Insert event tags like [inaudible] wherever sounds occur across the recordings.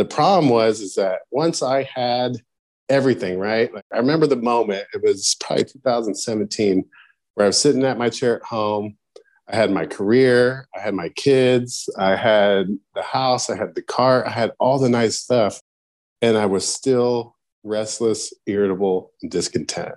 The problem was is that once I had everything, right? Like I remember the moment, it was probably 2017, where I was sitting at my chair at home. I had my career, I had my kids, I had the house, I had the car, I had all the nice stuff. And I was still restless, irritable, and discontent.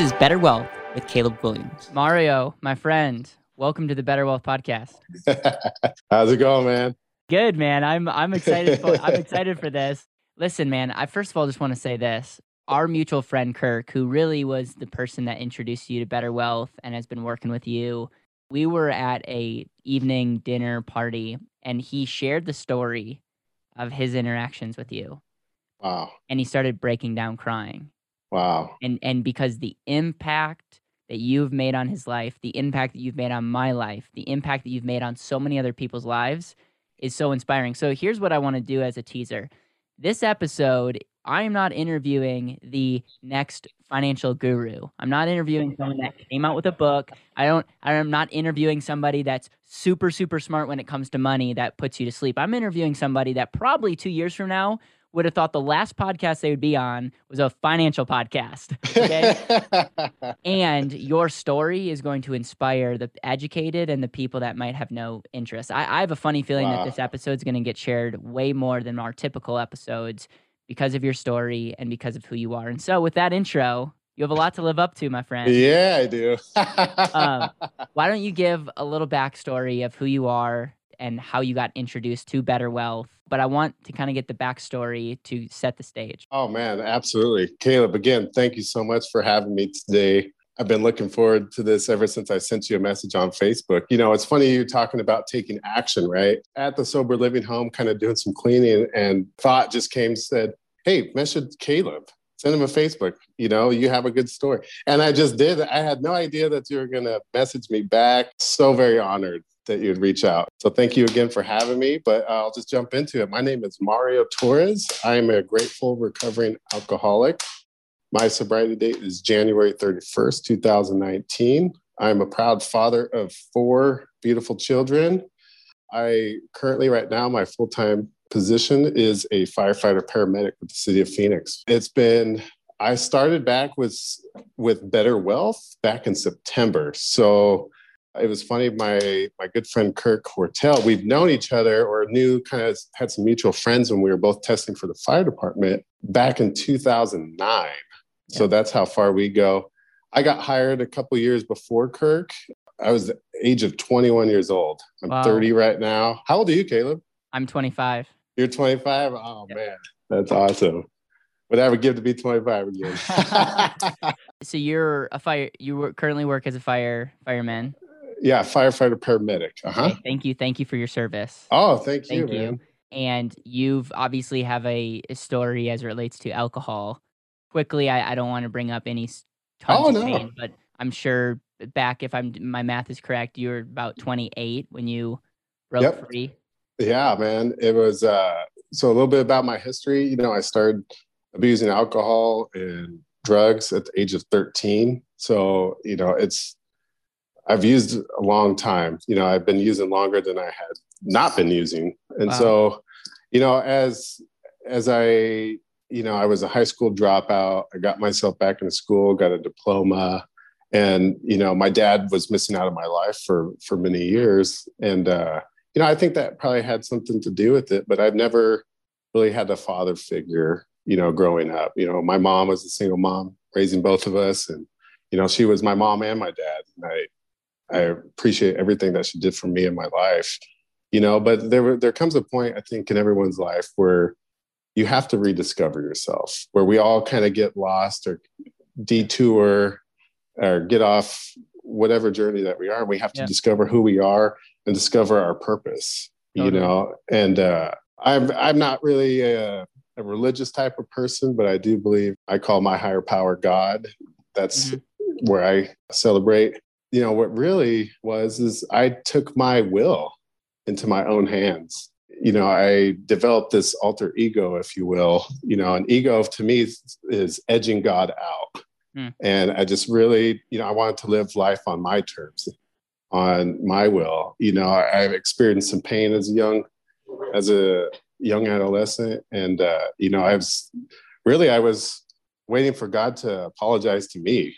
This is Better Wealth with Caleb Guilliams. Mario, my friend, welcome to the Better Wealth podcast. [laughs] How's it going, man? Good, man. I'm I'm excited for I'm [laughs] excited for this. Listen, man, I first of all just want to say this. Our mutual friend Kirk, who really was the person that introduced you to Better Wealth and has been working with you, we were at a evening dinner party and he shared the story of his interactions with you. Wow. And he started breaking down crying. Wow. and and because the impact that you've made on his life the impact that you've made on my life the impact that you've made on so many other people's lives is so inspiring. So here's what i want to do as a teaser. This episode i am not interviewing the next financial guru. I'm not interviewing someone that came out with a book. I don't i'm not interviewing somebody that's super super smart when it comes to money that puts you to sleep. I'm interviewing somebody that probably two years from now would have thought the last podcast they would be on was a financial podcast. Okay. [laughs] and your story is going to inspire the educated and the people that might have no interest. I, I have a funny feeling Wow. that this episode is going to get shared way more than our typical episodes because of your story and because of who you are. And so, with that intro, you have a lot to live up to, my friend. yeah, I do. [laughs] Um, Why don't you give a little backstory of who you are and how you got introduced to Better Wealth? But I want to kind of get the backstory to set the stage. oh, man, absolutely. Caleb, again, thank you so much for having me today. I've been looking forward to this ever since I sent you a message on Facebook. You know, it's funny you're talking about taking action, right? At the sober living home, kind of doing some cleaning, and thought just came, said, Hey, message Caleb. Send him a Facebook. You know, you have a good story. And I just did. I had no idea that you were going to message me back. So very honored that you'd reach out. So thank you again for having me. But I'll just jump into it. My name is Mario Torres. I am a grateful recovering alcoholic. My sobriety date is January 31st, 2019. I'm a proud father of four beautiful children. I currently, right now, my full time position is a firefighter paramedic with the city of Phoenix. It's been, I started back with, with Better Wealth back in September. So it was funny. My my good friend Kirk Hortel, we've known each other or knew kind of had some mutual friends when we were both testing for the fire department back in 2009. So that's how far we go. I got hired a couple years before Kirk. I was the age of 21 years old. I'm Wow. 30 right now. How old are you, Caleb? I'm 25. You're 25. Oh Yeah. man, that's awesome. What I would give to be 25 again. [laughs] So you're a fire. You work, currently work as a fire fireman. Yeah, firefighter paramedic. Uh huh. Okay, Thank you. Thank you for your service. Oh, thank you, Thank you. And you've obviously have a, a story as it relates to alcohol. Quickly, I, I don't want to bring up any tons Oh, of no. pain, but I'm sure back if I'm my math is correct, you were about 28 when you broke Yep. free. Yeah, man. It was uh so a little bit about my history. You know, I started abusing alcohol and drugs at the age of 13. So, you know, it's I've used a long time. You know, I've been using longer than I had not been using. And Wow. so, you know, as as I, you know, I was a high school dropout. I got myself back into school, got a diploma. And, you know, my dad was missing out of my life for for many years. And uh you know, I think that probably had something to do with it, but I've never really had a father figure, you know, growing up. You know, my mom was a single mom raising both of us. And, you know, she was my mom and my dad. And I I appreciate everything that she did for me in my life. You know, but there there comes a point, I think, in everyone's life where you have to rediscover yourself, where we all kind of get lost or detour or get off whatever journey that we are. We have to Yeah. discover who we are and discover our purpose you know and uh i'm i'm not really a, a religious type of person but i do believe i call my higher power god that's where i celebrate you know what really was is i took my will into my own hands you know, I developed this alter ego, if you will. You know, an ego to me is, is edging God out. Mm. And I just really, you know, I wanted to live life on my terms, on my will. You know, I, have experienced some pain as a young, as a young adolescent, and uh, you know, I was really I was waiting for God to apologize to me.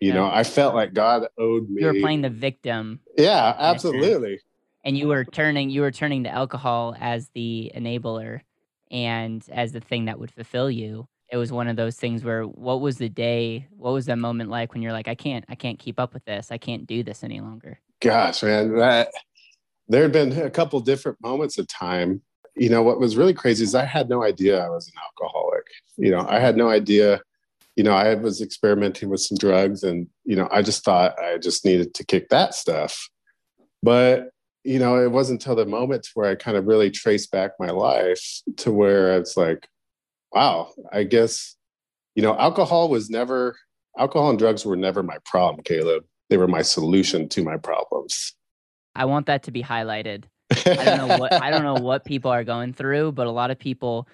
You yeah. know, I felt like God owed me. You were playing the victim. Yeah, absolutely. And you were turning you were turning to alcohol as the enabler and as the thing that would fulfill you it was one of those things where what was the day what was that moment like when you're like i can't i can't keep up with this i can't do this any longer gosh man that there had been a couple different moments of time you know what was really crazy is i had no idea i was an alcoholic you know i had no idea you know i was experimenting with some drugs and you know i just thought i just needed to kick that stuff but you know it wasn't until the moment where i kind of really traced back my life to where it's like wow, I guess, you know, alcohol was never, alcohol and drugs were never my problem, Caleb. They were my solution to my problems. I want that to be highlighted. [laughs] I don't know what I don't know what people are going through, but a lot of people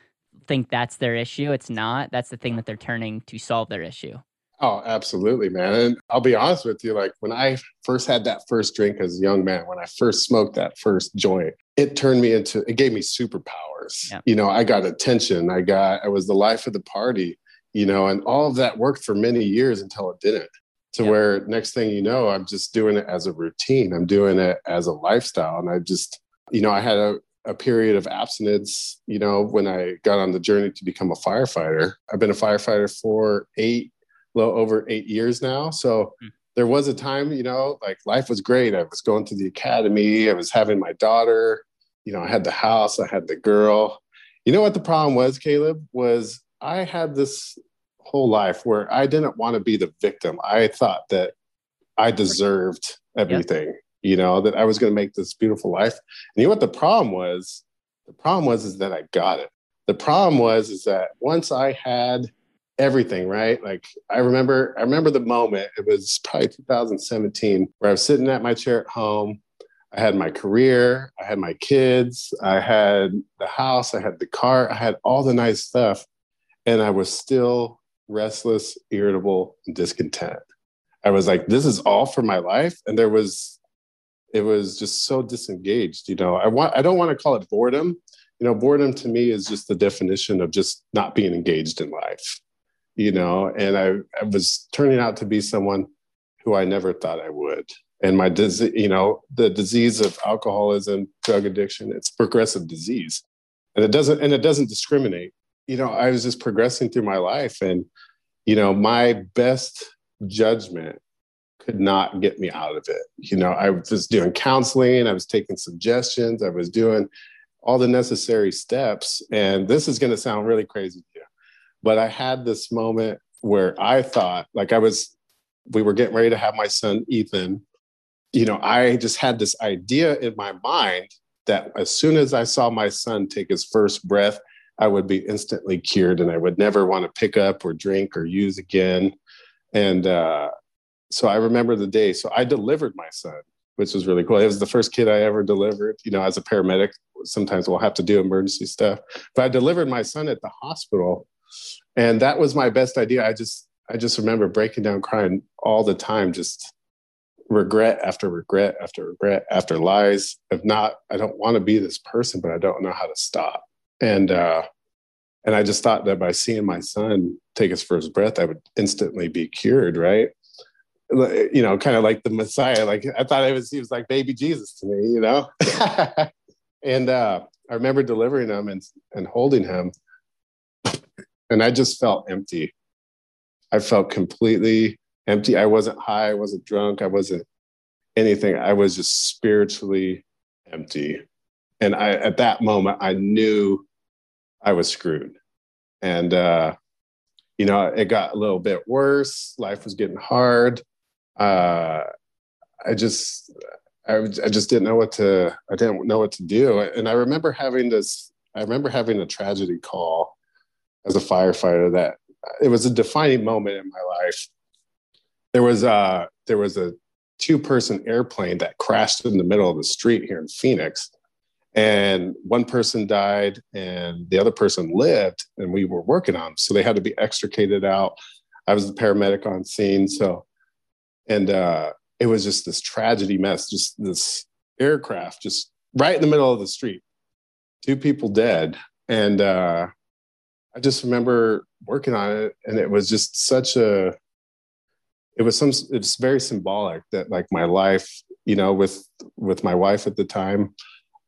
think that's their issue. It's not. That's the thing that they're turning to solve their issue. Oh, absolutely, man. And I'll be honest with you, like when I first had that first drink as a young man, when I first smoked that first joint, it turned me into it gave me superpowers. Yeah. You know, I got attention. I got I was the life of the party, you know, and all of that worked for many years until it didn't. To yeah. where next thing you know, I'm just doing it as a routine. I'm doing it as a lifestyle. And I just, you know, I had a a period of abstinence, you know, when I got on the journey to become a firefighter. I've been a firefighter for eight little over eight years now. So mm. there was a time, you know, like life was great. I was going to the academy, I was having my daughter, you know, I had the house, I had the girl. You know what the problem was, Caleb? Was I had this whole life where I didn't want to be the victim. I thought that I deserved everything, yep. You know, that I was going to make this beautiful life. And you know what the problem was? The problem was is that I got it. The problem was is that once I had everything, right? Like I remember, I remember the moment. It was probably 2017 where I was sitting at my chair at home. I had my career, I had my kids, I had the house, I had the car, I had all the nice stuff, and I was still restless, irritable, and discontent. I was like, this is all for my life, and there was, it was just so disengaged. You know, I want, I don't want to call it boredom. You know, boredom to me is just the definition of just not being engaged in life you know, and I, I was turning out to be someone who I never thought I would. And my disease, you know, the disease of alcoholism, drug addiction, it's progressive disease. And it doesn't, and it doesn't discriminate. You know, I was just progressing through my life and, you know, my best judgment could not get me out of it. You know, I was doing counseling, I was taking suggestions, I was doing all the necessary steps. And this is going to sound really crazy to you. But I had this moment where I thought, like, I was, we were getting ready to have my son, Ethan. You know, I just had this idea in my mind that as soon as I saw my son take his first breath, I would be instantly cured and I would never want to pick up or drink or use again. And uh, so I remember the day. So I delivered my son, which was really cool. It was the first kid I ever delivered. You know, as a paramedic, sometimes we'll have to do emergency stuff. But I delivered my son at the hospital and that was my best idea i just i just remember breaking down crying all the time just regret after regret after regret after lies of not i don't want to be this person but i don't know how to stop and uh and i just thought that by seeing my son take his first breath i would instantly be cured right you know kind of like the messiah like i thought it was he was like baby jesus to me you know [laughs] and uh i remember delivering him and and holding him and I just felt empty. I felt completely empty. I wasn't high, I wasn't drunk, I wasn't anything. I was just spiritually empty. And I at that moment I knew I was screwed. And uh, you know, it got a little bit worse. Life was getting hard. Uh, I just I, I just didn't know what to I didn't know what to do. And I remember having this I remember having a tragedy call as a firefighter that it was a defining moment in my life. There was a there was a two person airplane that crashed in the middle of the street here in Phoenix, and one person died and the other person lived and we were working on them so they had to be extricated out i was the paramedic on scene so and uh it was just this tragedy mess just this aircraft just right in the middle of the street two people dead and uh i just remember working on it and it was just such a it was some it's very symbolic that like my life you know with with my wife at the time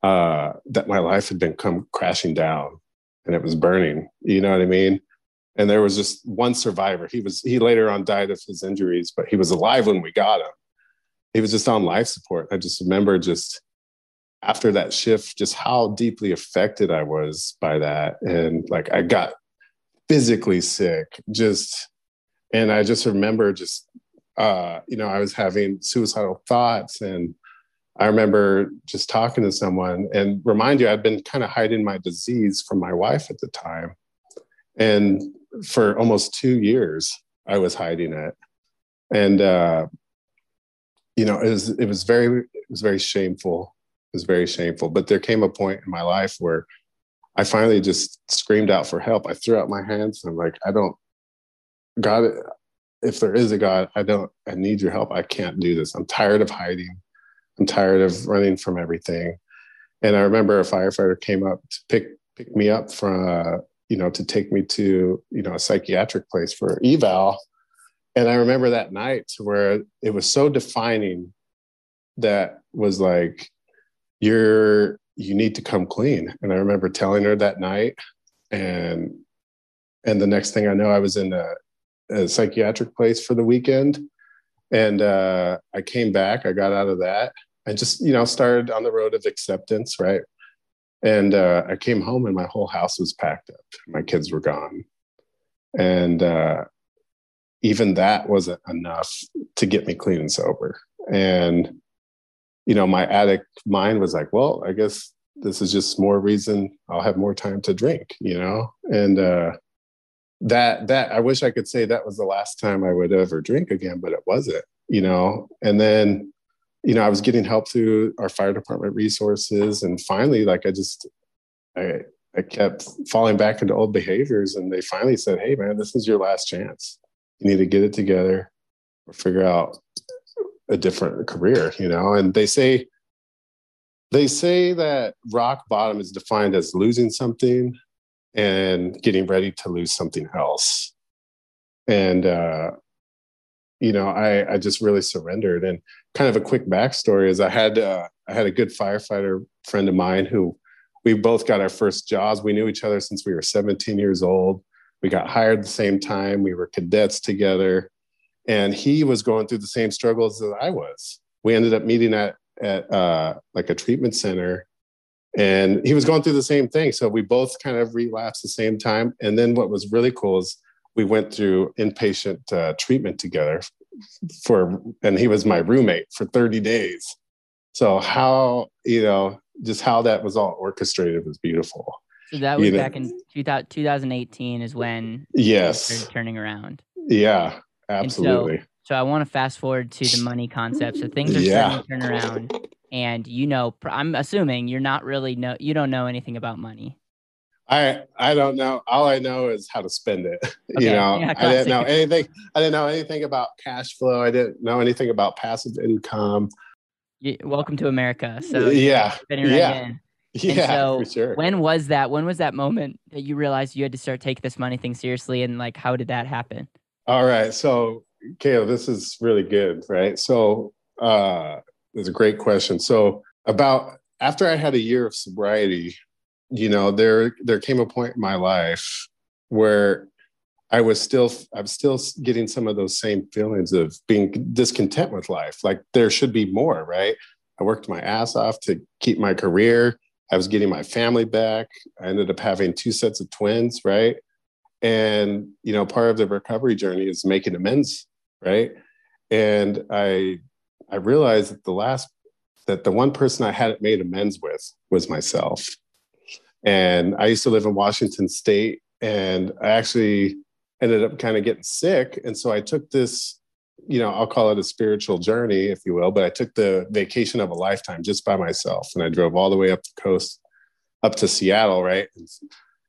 uh, that my life had been come crashing down and it was burning. You know what I mean? And there was just one survivor. He was he later on died of his injuries, but he was alive when we got him. He was just on life support. I just remember just after that shift, just how deeply affected I was by that. And like I got physically sick, just and I just remember just uh, you know, I was having suicidal thoughts and I remember just talking to someone and remind you, I'd been kind of hiding my disease from my wife at the time. And for almost two years, I was hiding it. And, uh, you know, it was, it was very, it was very shameful. It was very shameful. But there came a point in my life where I finally just screamed out for help. I threw out my hands. I'm like, I don't, God, if there is a God, I don't, I need your help. I can't do this. I'm tired of hiding. I'm tired of running from everything. And I remember a firefighter came up to pick pick me up from, uh, you know, to take me to, you know, a psychiatric place for eval. And I remember that night where it was so defining that was like, you're, you need to come clean. And I remember telling her that night. And, and the next thing I know, I was in a, a psychiatric place for the weekend and uh, I came back. I got out of that. I just, you know, started on the road of acceptance, right? And uh, I came home and my whole house was packed up. My kids were gone. And uh, even that wasn't enough to get me clean and sober. And, you know, my addict mind was like, well, I guess this is just more reason I'll have more time to drink, you know? And, uh, that that I wish I could say that was the last time I would ever drink again, but it wasn't, you know. And then, you know, I was getting help through our fire department resources, and finally, like I just, I I kept falling back into old behaviors, and they finally said, "Hey, man, this is your last chance. You need to get it together, or figure out a different career," you know. And they say. They say that rock bottom is defined as losing something and getting ready to lose something else. And, uh, you know, I, I just really surrendered. And kind of a quick backstory is I had, uh, I had a good firefighter friend of mine who we both got our first jobs. We knew each other since we were 17 years old. We got hired the same time. We were cadets together. And he was going through the same struggles that I was. We ended up meeting at, at uh, like a treatment center and he was going through the same thing so we both kind of relapsed the same time and then what was really cool is we went through inpatient uh, treatment together for and he was my roommate for 30 days. So how you know just how that was all orchestrated was beautiful. So that was you back know? in 2018 is when yes. turning around. Yeah absolutely so, so, i want to fast forward to the money concept. So things are yeah. starting to turn around and you know i'm assuming you're not really know you don't know anything about money i i don't know all i know is how to spend it [laughs] okay. you know yeah, i didn't know anything i didn't know anything about cash flow i didn't know anything about passive income welcome to america so yeah right yeah in. Yeah, so sure. when was that? When was that moment that you realized you had to start taking this money thing seriously? And like, how did that happen? All right. So, Caleb, this is really good, right? So, uh, that's a great question. So about after I had a year of sobriety, you know, there there came a point in my life where I was still I'm still getting some of those same feelings of being discontent with life. Like there should be more, right? I worked my ass off to keep my career. I was getting my family back. I ended up having two sets of twins, right? And you know, part of the recovery journey is making amends, right? And I I realized that the last that the one person I hadn't made amends with was myself. And I used to live in Washington State, and I actually ended up kind of getting sick. And so I took this you know, I'll call it a spiritual journey, if you will, but I took the vacation of a lifetime just by myself. And I drove all the way up the coast, up to Seattle, right?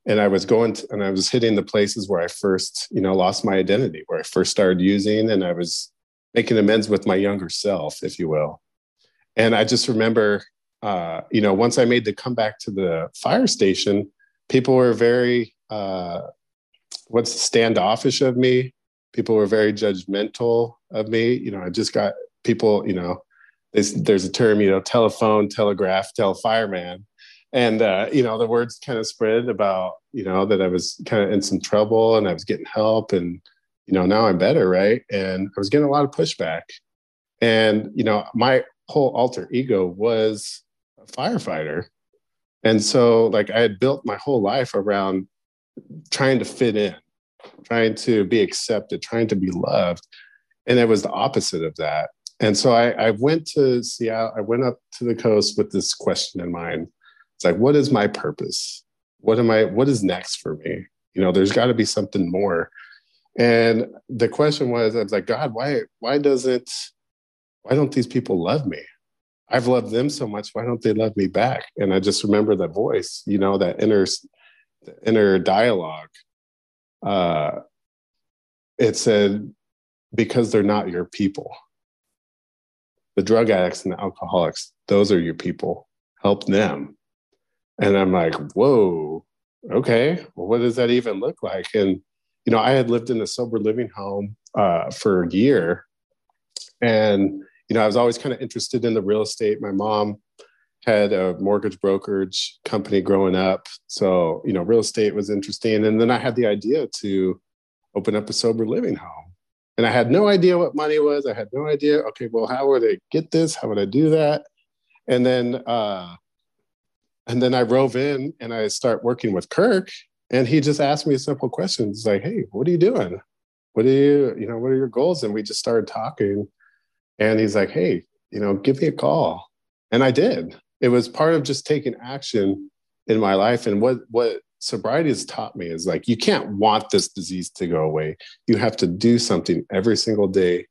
And I was going to, and I was hitting the places where I first, you know, lost my identity, where I first started using, and I was making amends with my younger self, if you will. And I just remember, uh, you know, once I made the comeback to the fire station, people were very, uh, what's standoffish of me people were very judgmental of me. You know, I just got people, you know, there's, there's a term, you know, telephone, telegraph, tell fireman. And, uh, you know, the words kind of spread about, you know, that I was kind of in some trouble and I was getting help and, you know, now I'm better. Right. And I was getting a lot of pushback. And, you know, my whole alter ego was firefighter. And so, like, I had built my whole life around trying to fit in trying to be accepted, trying to be loved. And it was the opposite of that. And so I, I went to Seattle, I went up to the coast with this question in mind. It's like, what is my purpose? What am I, what is next for me? You know, there's got to be something more. And the question was, I was like, God, why, why doesn't, why don't these people love me? I've loved them so much. Why don't they love me back? And I just remember that voice, you know, that inner, inner dialogue uh, it said, because they're not your people. The drug addicts and the alcoholics, those are your people. Help them. And I'm like, whoa, okay, well, what does that even look like? And, you know, I had lived in a sober living home uh, for a year. And, you know, I was always kind of interested in the real estate. My mom had a mortgage brokerage company growing up. So, you know, real estate was interesting. And then I had the idea to open up a sober living home. And I had no idea what money was. I had no idea, okay, well, how would I get this? How would I do that? And then uh and then I rove in and I start working with Kirk. And he just asked me simple question. He's like, hey, what are you doing? What are you, you know, what are your goals? And we just started talking. And he's like, hey, you know, give me a call. And I did. It was part of just taking action in my life. And what what sobriety has taught me is like you can't want this disease to go away. You have to do something every single day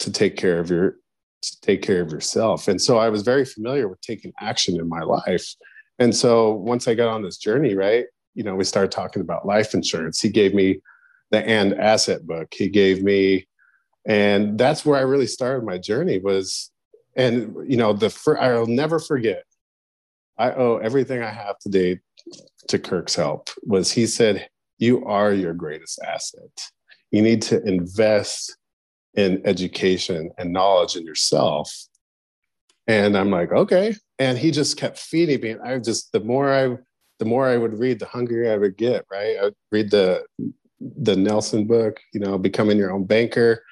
to take care of your to take care of yourself. And so i was very familiar with taking action in my life. And so once i got on this journey right you know we started talking about life insurance. He gave me the and asset book. He gave me and that's where i really started my journey was and you know the fir- i'll never forget. I owe everything i have today to kirk's help was he said you are your greatest asset. You need to invest in education and knowledge in yourself. And i'm like okay. And he just kept feeding me. And i just the more i the more i would read the hungrier i would get right? I would read the the nelson book you know becoming your own banker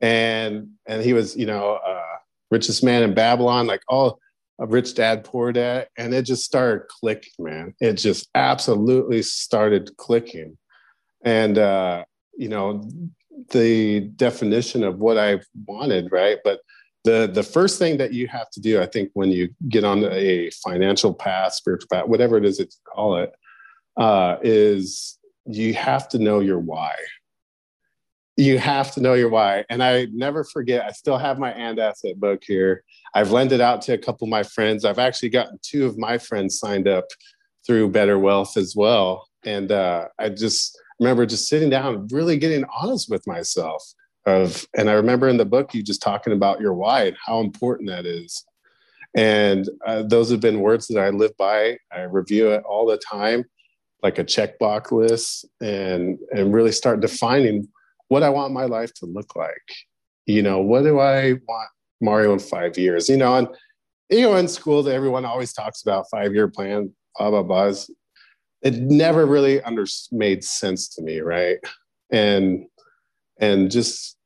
and and he was you know uh, richest man in Babylon, like all a rich dad, poor dad. And it just started clicking, man. It just absolutely started clicking. And, uh, you know, the definition of what I wanted, right? But the the first thing that you have to do, I think, when you get on a financial path, spiritual path, whatever it is that you call it, uh, is you have to know your why, you have to know your why. And I never forget, I still have my and asset book here. I've lent it out to a couple of my friends. I've actually gotten two of my friends signed up through Better Wealth as well. And uh, I just remember just sitting down, really getting honest with myself. Of, and I remember in the book you just talking about your why and how important that is. And uh, those have been words that I live by. I review it all the time, like a checkbox list, and and really start defining what I want my life to look like. You know, what do I want Mario in five years? You know, and you know, in school, everyone always talks about five year plan, blah blah blah. It never really under made sense to me, right? And and just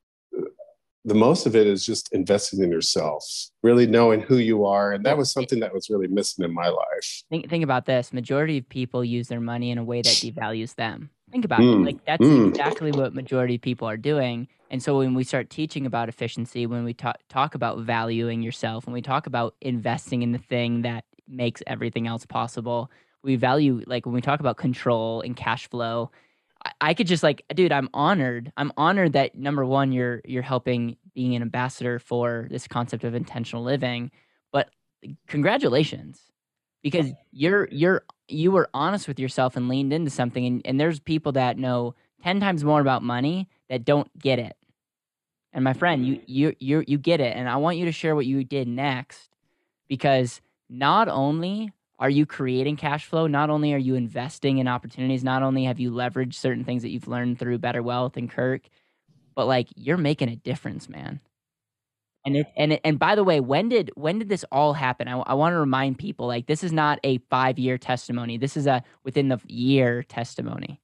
the most of it is just investing in yourself, really knowing who you are, and that was something that was really missing in my life. Think think about this: majority of people use their money in a way that devalues them. Think about mm. it. Like that's mm. exactly what majority of people are doing. And so when we start teaching about efficiency, when we talk talk about valuing yourself, when we talk about investing in the thing that makes everything else possible, we value like when we talk about control and cash flow, I, I could just like, dude, I'm honored. I'm honored that number one, you're you're helping being an ambassador for this concept of intentional living. But congratulations, because you're you're you were honest with yourself and leaned into something. And, and there's people that know ten times more about money that don't get it. And my friend, you you you you get it, and I want you to share what you did next, because not only are you creating cash flow, not only are you investing in opportunities, not only have you leveraged certain things that you've learned through Better Wealth and Kirk, but like you're making a difference, man. And it, and it, and by the way, when did when did this all happen? I, I want to remind people like this is not a five year testimony. This is a within the year testimony.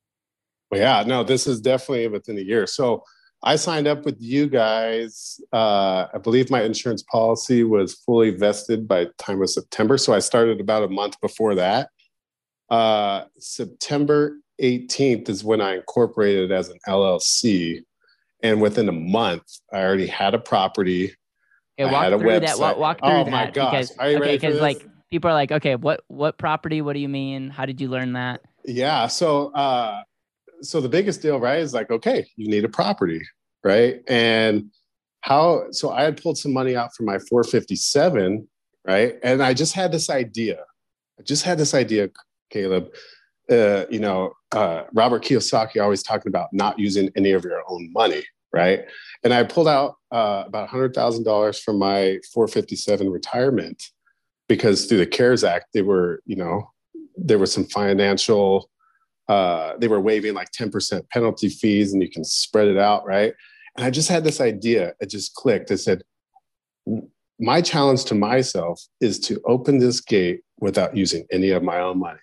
Well, yeah, no, this is definitely within a year. So I signed up with you guys. Uh, I believe my insurance policy was fully vested by time of September. So I started about a month before that. Uh, September 18th is when I incorporated as an LLC. And within a month, I already had a property. Okay, walk through that. Walk, walk through oh that. my gosh! Because, okay, because like people are like, okay, what what property? What do you mean? How did you learn that? Yeah. So uh, so the biggest deal, right, is like, okay, you need a property, right? And how, so I had pulled some money out from my 457, right? And I just had this idea. I just had this idea, Caleb. Uh, you know, uh, Robert Kiyosaki always talking about not using any of your own money, right? And I pulled out uh, about $100,000 from my 457 retirement because through the CARES Act, they were, you know, there was some financial uh, they were waiving like 10% penalty fees and you can spread it out, right? And I just had this idea. It just clicked. I said, my challenge to myself is to open this gate without using any of my own money.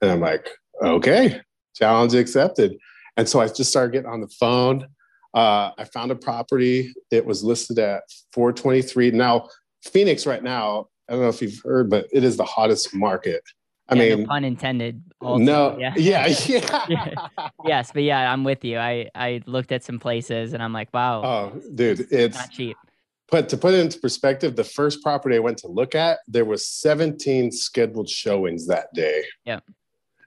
And I'm like, okay, challenge accepted. And so I just started getting on the phone. Uh, I found a property. It was listed at 423. Now, Phoenix right now, I don't know if you've heard, but it is the hottest market I yeah, mean, no pun intended. Also. No, yeah, [laughs] yeah, [laughs] yeah. [laughs] yes, but yeah, I'm with you. I I looked at some places and I'm like, wow. Oh, dude, it's not cheap. But to put it into perspective, the first property I went to look at, there was 17 scheduled showings that day. Yep.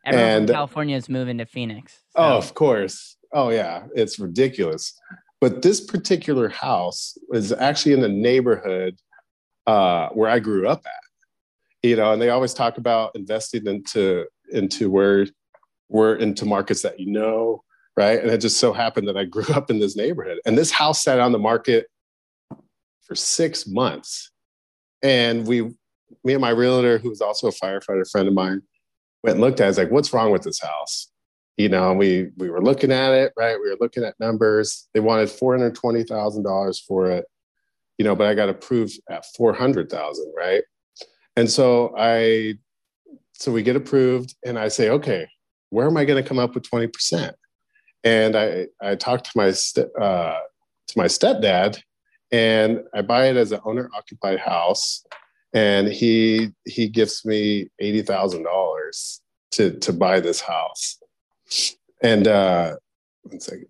Everyone and, California is moving to Phoenix. So. Oh, of course. Oh yeah, it's ridiculous. But this particular house is actually in the neighborhood uh, where I grew up at you know, and they always talk about investing into into where we're into markets that you know, right? And it just so happened that I grew [laughs] up in this neighborhood, and this house sat on the market for six months, and we, me and my realtor, who was also a firefighter friend of mine, went and looked at. it. I was like, "What's wrong with this house?" You know, we we were looking at it, right? We were looking at numbers. They wanted four hundred twenty thousand dollars for it, you know, but I got approved at four hundred thousand, right? And so I, so we get approved, and I say, okay, where am I going to come up with twenty percent? And I I talked to my st- uh, to my stepdad, and I buy it as an owner occupied house, and he he gives me eighty thousand dollars to to buy this house. And uh, one second.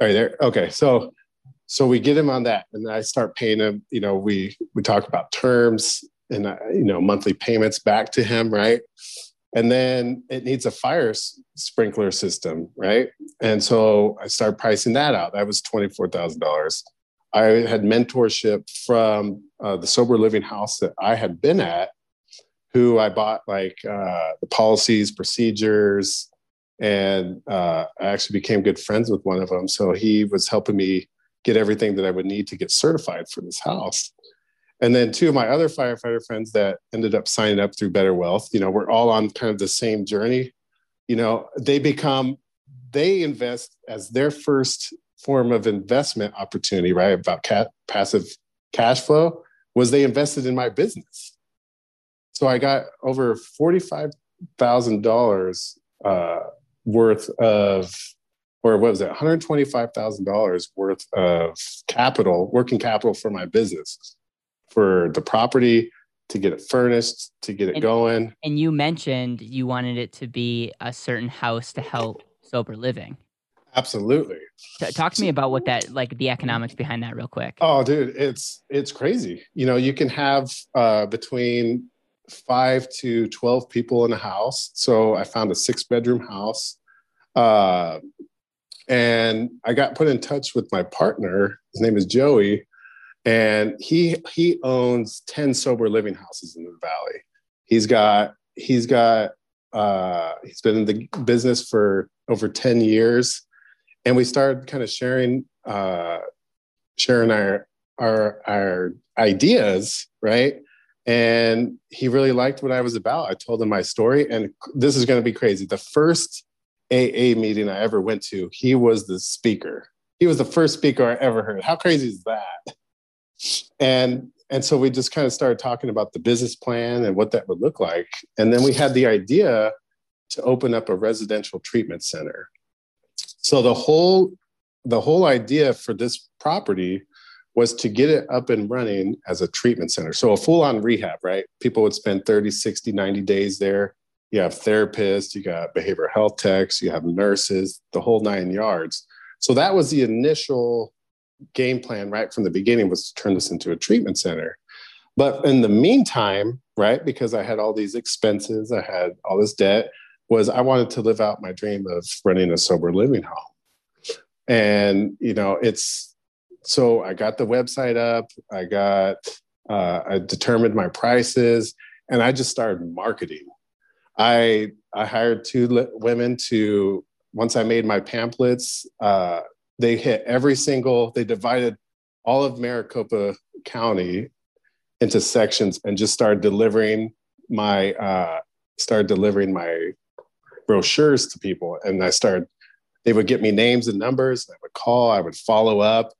Right, there. Okay, so so we get him on that and i start paying him you know we we talk about terms and uh, you know monthly payments back to him right and then it needs a fire s- sprinkler system right and so i start pricing that out that was $24000 i had mentorship from uh, the sober living house that i had been at who i bought like uh, the policies procedures and uh, i actually became good friends with one of them so he was helping me get everything that I would need to get certified for this house. And then two of my other firefighter friends that ended up signing up through Better Wealth, you know, we're all on kind of the same journey. You know, they become, they invest as their first form of investment opportunity, right? About cat, passive cash flow was they invested in my business. So I got over $45,000 uh, worth of or what was it, $125,000 worth of capital, working capital for my business, for the property, to get it furnished, to get it and, going. And you mentioned you wanted it to be a certain house to help sober living. Absolutely. Talk to me about what that like the economics behind that real quick. Oh, dude, it's it's crazy. You know, you can have uh, between five to 12 people in a house. So I found a six bedroom house. Uh, and I got put in touch with my partner. His name is Joey, and he he owns 10 sober living houses in the valley. He's got he's got uh, he's been in the business for over 10 years. And we started kind of sharing uh, sharing our our our ideas, right? And he really liked what I was about. I told him my story, and this is going to be crazy. The first AA meeting I ever went to, he was the speaker. He was the first speaker I ever heard. How crazy is that? And and so we just kind of started talking about the business plan and what that would look like. And then we had the idea to open up a residential treatment center. So the whole the whole idea for this property was to get it up and running as a treatment center. So a full-on rehab, right? People would spend 30, 60, 90 days there. You have therapists, you got behavioral health techs, you have nurses, the whole nine yards. So that was the initial game plan right from the beginning was to turn this into a treatment center. But in the meantime, right, because I had all these expenses, I had all this debt, was I wanted to live out my dream of running a sober living home. And, you know, it's so I got the website up, I got, uh, I determined my prices, and I just started marketing. I, I hired two li- women to, once I made my pamphlets, uh, they hit every single, they divided all of Maricopa County into sections and just started delivering my, uh, started delivering my brochures to people. And I started, they would get me names and numbers. I would call, I would follow up.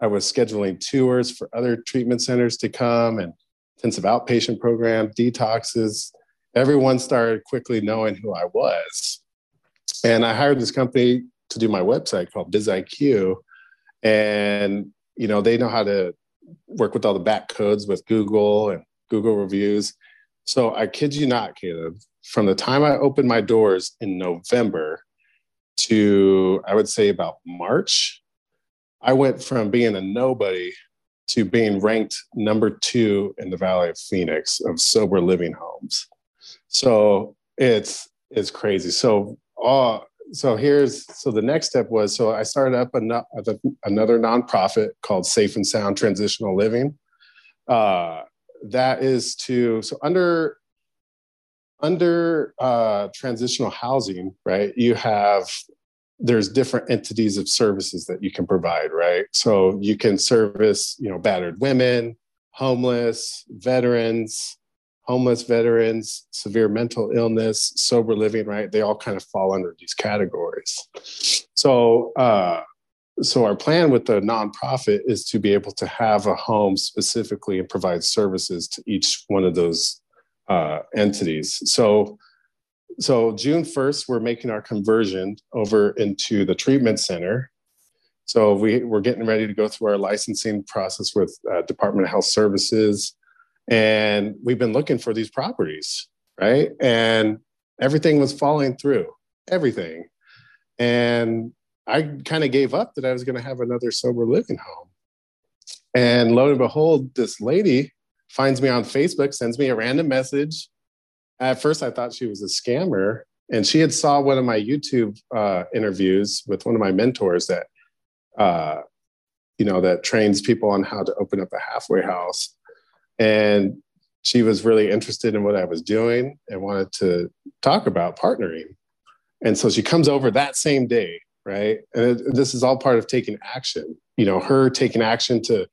I was scheduling tours for other treatment centers to come and intensive outpatient program, detoxes. Everyone started quickly knowing who I was. And I hired this company to do my website called BizIQ. And, you know, they know how to work with all the back codes with Google and Google reviews. So I kid you not, Caleb, from the time I opened my doors in November to, I would say about March, I went from being a nobody to being ranked number two in the Valley of Phoenix of sober living homes. So it's it's crazy. So all so here's so the next step was so I started up another nonprofit called Safe and Sound Transitional Living. Uh, that is to so under under uh, transitional housing, right? You have there's different entities of services that you can provide, right? So you can service, you know, battered women, homeless, veterans, homeless veterans, severe mental illness, sober living, right? They all kind of fall under these categories. So, uh, so our plan with the nonprofit is to be able to have a home specifically and provide services to each one of those uh, entities. So, so June 1st, we're making our conversion over into the treatment center. So we, we're getting ready to go through our licensing process with uh, Department of Health Services, and we've been looking for these properties, right? And everything was falling through, everything. And I kind of gave up that I was going to have another sober living home. And lo and behold, this lady finds me on Facebook, sends me a random message. At first, I thought she was a scammer, and she had saw one of my YouTube uh, interviews with one of my mentors that, uh, you know, that trains people on how to open up a halfway house. And she was really interested in what I was doing and wanted to talk about partnering. And so she comes over that same day, right? And it, this is all part of taking action. You know, her taking action to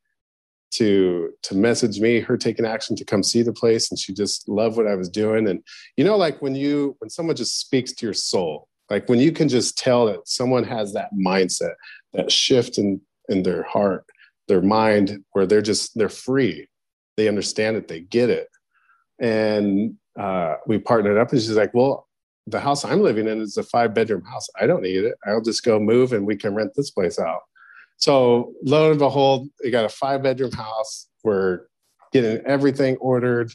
to to message me, her taking action to come see the place, and she just loved what I was doing. And you know, like when you when someone just speaks to your soul, like when you can just tell that someone has that mindset, that shift in in their heart, their mind, where they're just they're free they understand it, they get it. And uh, we partnered up, and she's like, "Well, the house I'm living in is a five bedroom house. I don't need it. I'll just go move, and we can rent this place out." So lo and behold, we got a five bedroom house. We're getting everything ordered.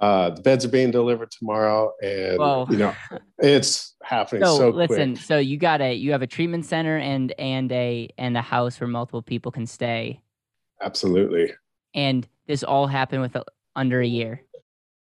Uh, the beds are being delivered tomorrow, and Whoa. you know it's happening so, so listen. Quick. So you got a you have a treatment center and and a and a house where multiple people can stay. Absolutely. And this all happened with a, under a year.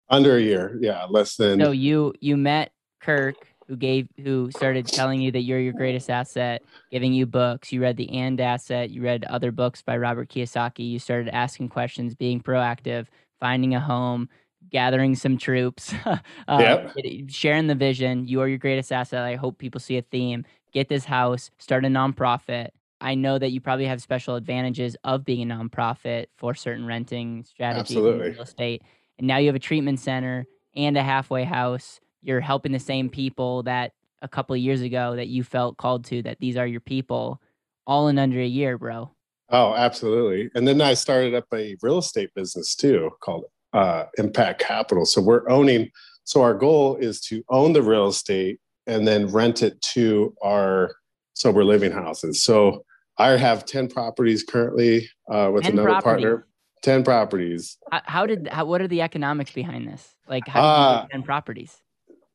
Under a year, yeah, less than. So you you met Kirk, who gave who started telling you that you're your greatest asset, giving you books. You read the And Asset. You read other books by Robert Kiyosaki. You started asking questions, being proactive, finding a home, gathering some troops, [laughs] uh, yep. sharing the vision. You are your greatest asset. I hope people see a theme. Get this house. Start a nonprofit. I know that you probably have special advantages of being a nonprofit for certain renting strategies in real estate. And now you have a treatment center and a halfway house. You're helping the same people that a couple of years ago that you felt called to that these are your people all in under a year, bro. Oh, absolutely. And then I started up a real estate business too called uh, Impact Capital. So we're owning, so our goal is to own the real estate and then rent it to our sober living houses. So I have 10 properties currently uh, with another properties. partner. 10 properties. How, how did, how, what are the economics behind this? Like, how uh, 10 properties?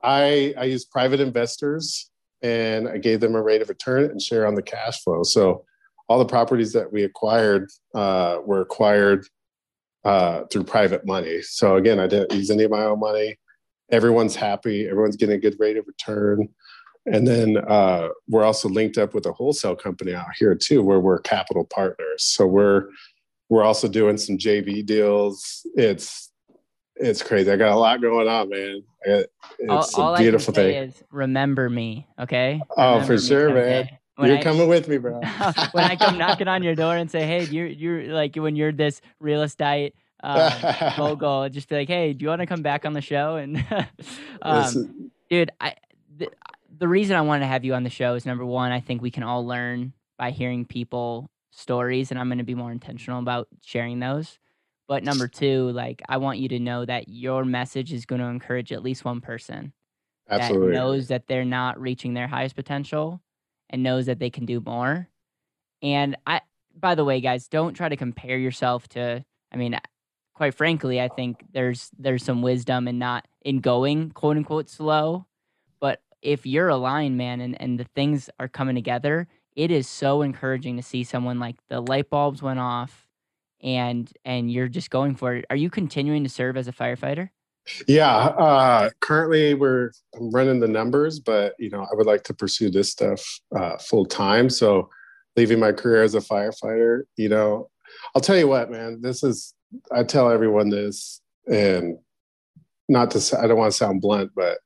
I, I use private investors and I gave them a rate of return and share on the cash flow. So all the properties that we acquired uh, were acquired uh, through private money. So again, I didn't use any of my own money. Everyone's happy. Everyone's getting a good rate of return. And then uh, we're also linked up with a wholesale company out here too, where we're capital partners. So we're we're also doing some JV deals. It's it's crazy. I got a lot going on, man. It's all, all a beautiful thing. Is remember me, okay? Oh, for sure, man. When you're I, coming with me, bro. [laughs] when I come knocking on your door and say, "Hey, you're you're like when you're this real estate um, [laughs] mogul," just be like, "Hey, do you want to come back on the show?" [laughs] And um, dude, I the reason I wanted to have you on the show is number one, I think we can all learn by hearing people stories, and I'm going to be more intentional about sharing those. But number two, like I want you to know that your message is going to encourage at least one person Absolutely. that knows that they're not reaching their highest potential and knows that they can do more. And I, by the way, guys, don't try to compare yourself to. I mean, quite frankly, I think there's there's some wisdom in not in going quote unquote slow but if you're aligned, man, and, and the things are coming together, it is so encouraging to see someone like the light bulbs went off and and you're just going for it. Are you continuing to serve as a firefighter? Yeah, uh, currently we're I'm running the numbers, but you know I would like to pursue this stuff uh, full time. So leaving my career as a firefighter, you know, I'll tell you what, man. This is I tell everyone this, and not to I don't want to sound blunt, but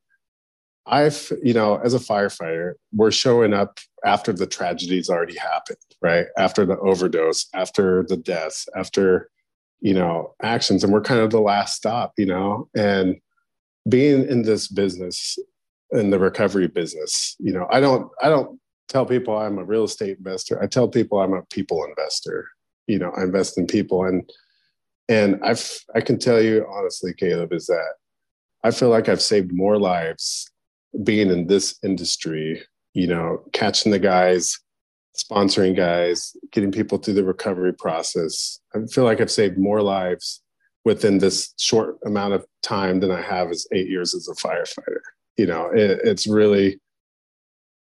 I've, you know, as a firefighter, we're showing up after the tragedy's already happened, right? After the overdose, after the deaths, after, you know, actions. And we're kind of the last stop, you know, and being in this business, in the recovery business, you know, I don't, I don't tell people I'm a real estate investor. I tell people I'm a people investor. You know, I invest in people. And, and I've, I can tell you honestly, Caleb, is that I feel like I've saved more lives being in this industry, you know, catching the guys, sponsoring guys, getting people through the recovery process. I feel like I've saved more lives within this short amount of time than I have as eight years as a firefighter. You know, it, it's really,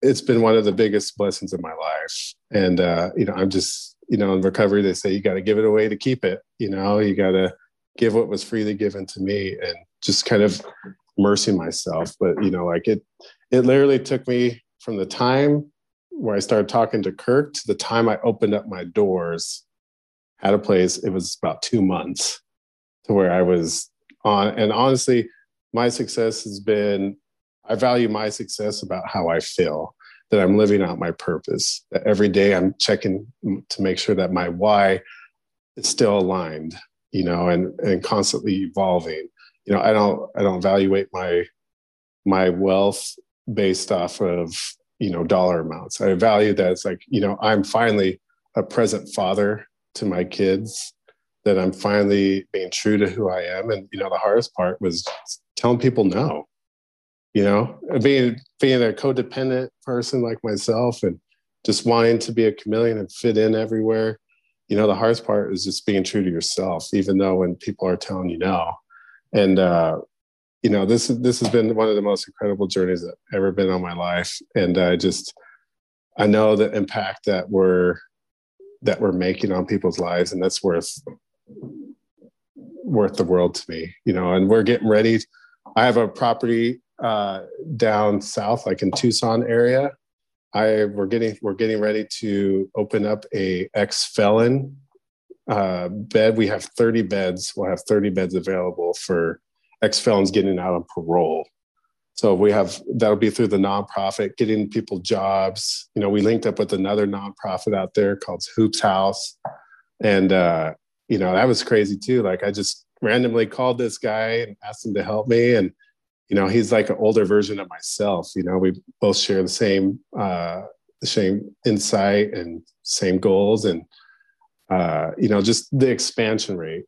it's been one of the biggest blessings of my life. And, uh, you know, I'm just, you know, in recovery, they say you got to give it away to keep it. You know, you got to give what was freely given to me and just kind of mercy myself. But you know, like it, it literally took me from the time where I started talking to Kirk to the time I opened up my doors at a place. It was about two months to where I was on. And honestly, my success has been. I value my success about how I feel that I'm living out my purpose. That every day I'm checking to make sure that my why is still aligned, you know, and and constantly evolving you know i don't i don't evaluate my my wealth based off of you know dollar amounts. I value that it's like you know i'm finally a present father to my kids that i'm finally being true to who i am. And you know the hardest part was telling people no you know being being a codependent person like myself and just wanting to be a chameleon and fit in everywhere. You know the hardest part is just being true to yourself even though when people are telling you no. And uh, you know this this has been one of the most incredible journeys that I've ever been on my life, and I just I know the impact that we're that we're making on people's lives, and that's worth worth the world to me, you know, and we're getting ready. I have a property uh, down south, like in Tucson area. I we're getting we're getting ready to open up a ex felon uh, bed. We have 30 beds. We'll have 30 beds available for ex felons getting out on parole. So we have that'll be through the nonprofit, getting people jobs. You know, we linked up with another nonprofit out there called Hoops House, and uh, you know that was crazy too. Like I just randomly called this guy and asked him to help me, and you know he's like an older version of myself. You know, we both share the same uh, the same insight and same goals, and uh, you know just the expansion rate.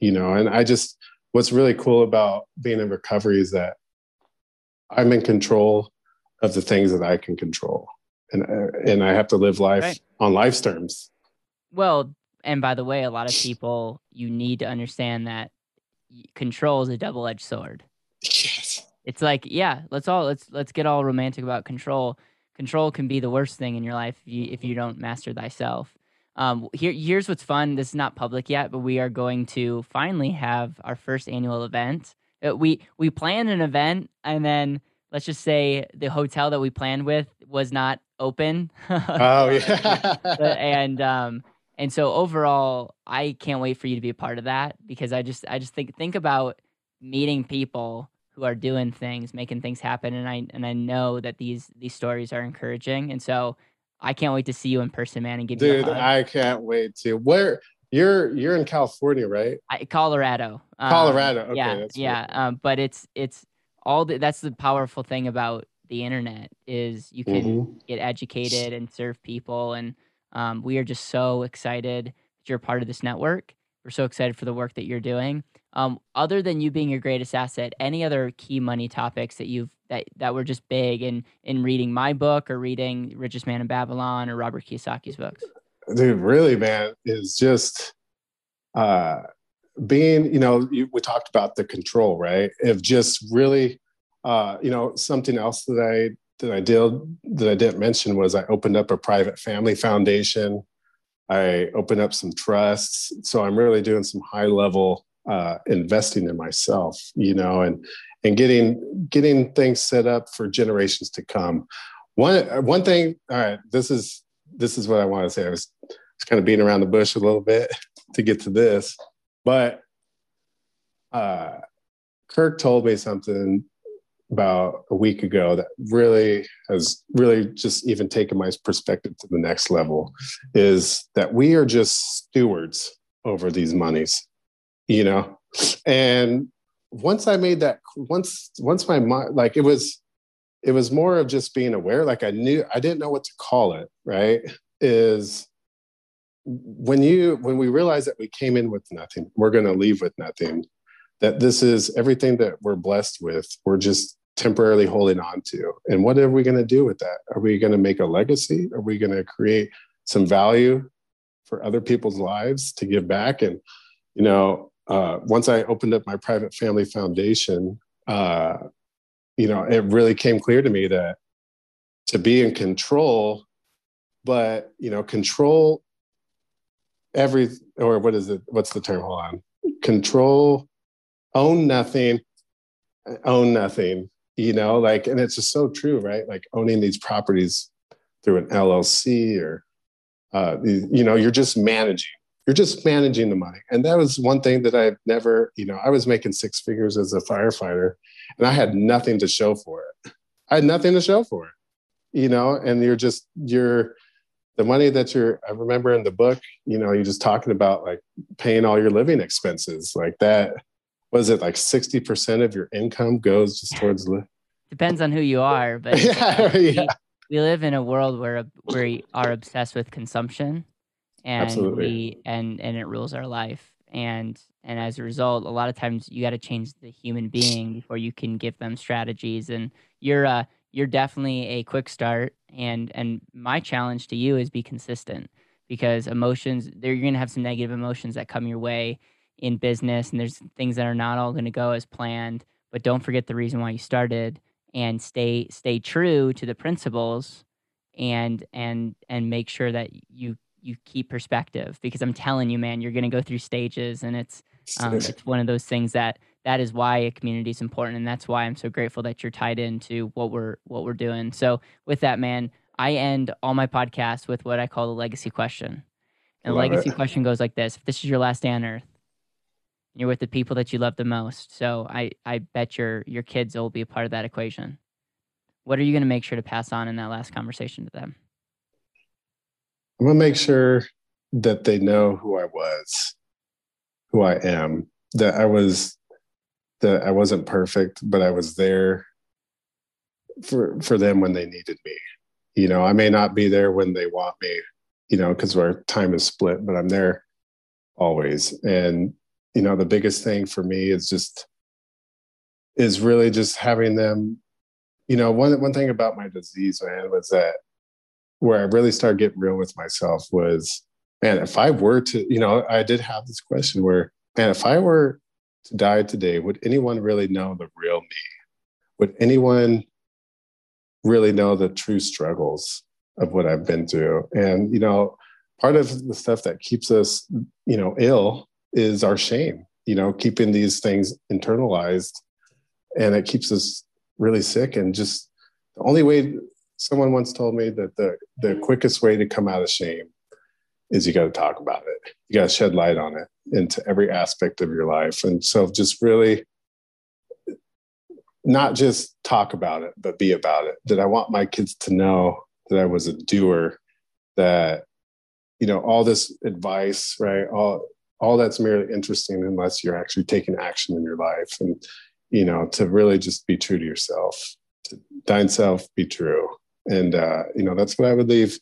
You know, and I just what's really cool about being in recovery is that I'm in control of the things that I can control, and uh, and I have to live life right. on life's terms. Well, and by the way, a lot of people you need to understand that control is a double-edged sword. Yes. It's like, yeah, let's all let's let's get all romantic about control. Control can be the worst thing in your life if you, if you don't master thyself. Um, here, here's what's fun. This is not public yet, but we are going to finally have our first annual event uh, we we planned an event and then let's just say the hotel that we planned with was not open. [laughs] oh yeah. [laughs] and um and so overall, I can't wait for you to be a part of that because I just I just think think about meeting people who are doing things, making things happen, and I and I know that these these stories are encouraging, and so I can't wait to see you in person, man, and give Dude, you. Dude, I can't wait to. Where you're you're in California, right? I, Colorado. Um, Colorado. Okay, yeah, yeah. Um, but it's it's all the, that's the powerful thing about the internet is you can mm-hmm. get educated and serve people, and um, we are just so excited that you're part of this network. We're so excited for the work that you're doing. Um, other than you being your greatest asset, any other key money topics that you've that that were just big in in reading my book or reading Richest Man in Babylon or Robert Kiyosaki's books? dude, really, man, is just uh, being, you know, you, we talked about the control, right? Of just really, uh, you know, something else that I that I did that I didn't mention was I opened up a private family foundation. I opened up some trusts, so I'm really doing some high level uh, investing in myself, you know, and and getting getting things set up for generations to come. One one thing, all right, this is this is what I want to say. I was, was kind of beating around the bush a little bit [laughs] to get to this, but uh, Kirk told me something about a week ago that really has really just even taken my perspective to the next level is that we are just stewards over these monies you know? And once i made that once once my mind like it was it was more of just being aware like i knew i didn't know what to call it right? Is when you when we realize that we came in with nothing we're going to leave with nothing that this is everything that we're blessed with we're just temporarily holding on to. And what are we going to do with that? Are we going to make a legacy? Are we going to create some value for other people's lives to give back? And you know uh, once i opened up my private family foundation uh, you know, it really came clear to me that to be in control, but you know, control every or what is it? What's the term? Hold on. Control, own nothing, own nothing. You know, like, and it's just so true, right? Like owning these properties through an LLC or, uh, you know, you're just managing you're just managing the money. And that was one thing that I've never, you know, I was making six figures as a firefighter and I had nothing to show for it. I had nothing to show for it, you know, and you're just, you're, the money that you're, I remember in the book, you know, you're just talking about like paying all your living expenses like that. Was it like 60% of your income goes just towards, li- depends on who you are, but yeah, [laughs] yeah. We, we live in a world where we are obsessed with consumption and Absolutely. we and and it rules our life. And and as a result a lot of times you got to change the human being before you can give them strategies. And you're uh you're definitely a quick start. And and my challenge to you is be consistent because emotions there you're going to have some negative emotions that come your way in business. And there's things that are not all going to go as planned. But don't forget the reason why you started and stay stay true to the principles and and and make sure that you you keep perspective because I'm telling you, man, you're gonna go through stages and it's Um, it's one of those things that that is why a community is important, and that's why I'm so grateful that you're tied into what we're what we're doing. So with that, man, I end all my podcasts with what I call the legacy question. And the legacy it. question goes like this: If this is your last day on Earth, you're with the people that you love the most, so I I bet your your kids will be a part of that equation. What are you going to make sure to pass on in that last conversation to them? I'm going to make sure that they know who I was, who I am, that I was that I wasn't perfect, but I was there for for them when they needed me. You know, I may not be there when they want me, you know, because our time is split, but I'm there always. And you know, the biggest thing for me is just is really just having them. You know, one one thing about my disease, man, was that where I really started getting real with myself was, man, if I were to, you know, I did have this question where, man, if I were to die today, would anyone really know the real me? Would anyone really know the true struggles of what I've been through? And, you know, part of the stuff that keeps us, you know, ill is our shame, you know, keeping these things internalized. And it keeps us really sick. And just the only way someone once told me that the, the quickest way to come out of shame is you got to talk about it. You got to shed light on it into every aspect of your life. And so just really not just talk about it, but be about it. That I want my kids to know that I was a doer, that, you know, all this advice, right? All all that's merely interesting unless you're actually taking action in your life. And, you know, to really just be true to yourself, to thine self be true. And uh, you know, that's what I would leave.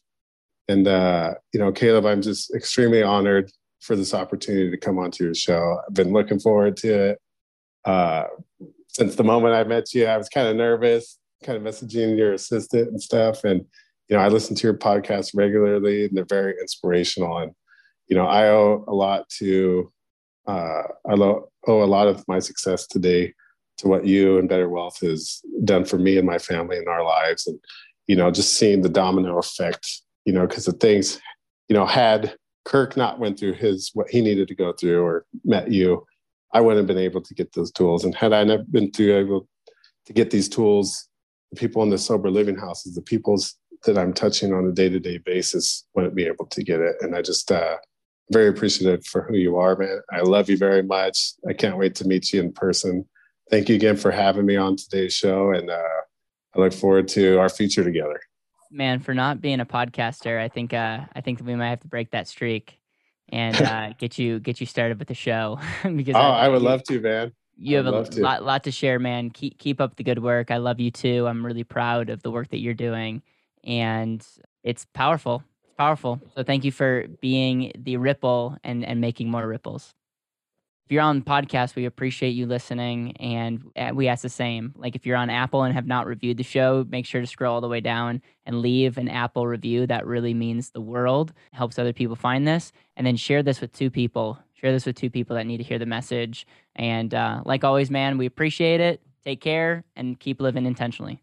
And uh, you know, Caleb, I'm just extremely honored for this opportunity to come onto your show. I've been looking forward to it. Uh, since the moment I met you, I was kind of nervous, kind of messaging your assistant and stuff. And, you know, I listen to your podcast regularly and they're very inspirational. And, you know, I owe a lot to, uh, I owe a lot of my success today to what you and Better Wealth has done for me and my family and our lives. And, you know, just seeing the domino effect, you know, because the things, you know, had Kirk not went through his what he needed to go through or met you, I wouldn't have been able to get those tools. And had I not been to able to get these tools, the people in the sober living houses, the people's that I'm touching on a day to day basis wouldn't be able to get it. And I just uh, very appreciative for who you are, man. I love you very much. I can't wait to meet you in person. Thank you again for having me on today's show, and uh, I look forward to our future together man, for not being a podcaster, I think uh, I think we might have to break that streak and uh, [laughs] get you get you started with the show [laughs] because oh, I, I would you, love to, man. You have a lot lot to share, man. Keep keep up the good work. I love you too. I'm really proud of the work that you're doing, and it's powerful. It's powerful. So thank you for being the ripple and and making more ripples if you're on podcast, we appreciate you listening, and uh, we ask the same. Like if you're on Apple and have not reviewed the show, make sure to scroll all the way down and leave an Apple review. That really means the world. Helps other people find this, and then share this with two people. Share this with two people that need to hear the message. And uh, like always, man, we appreciate it. Take care and keep living intentionally.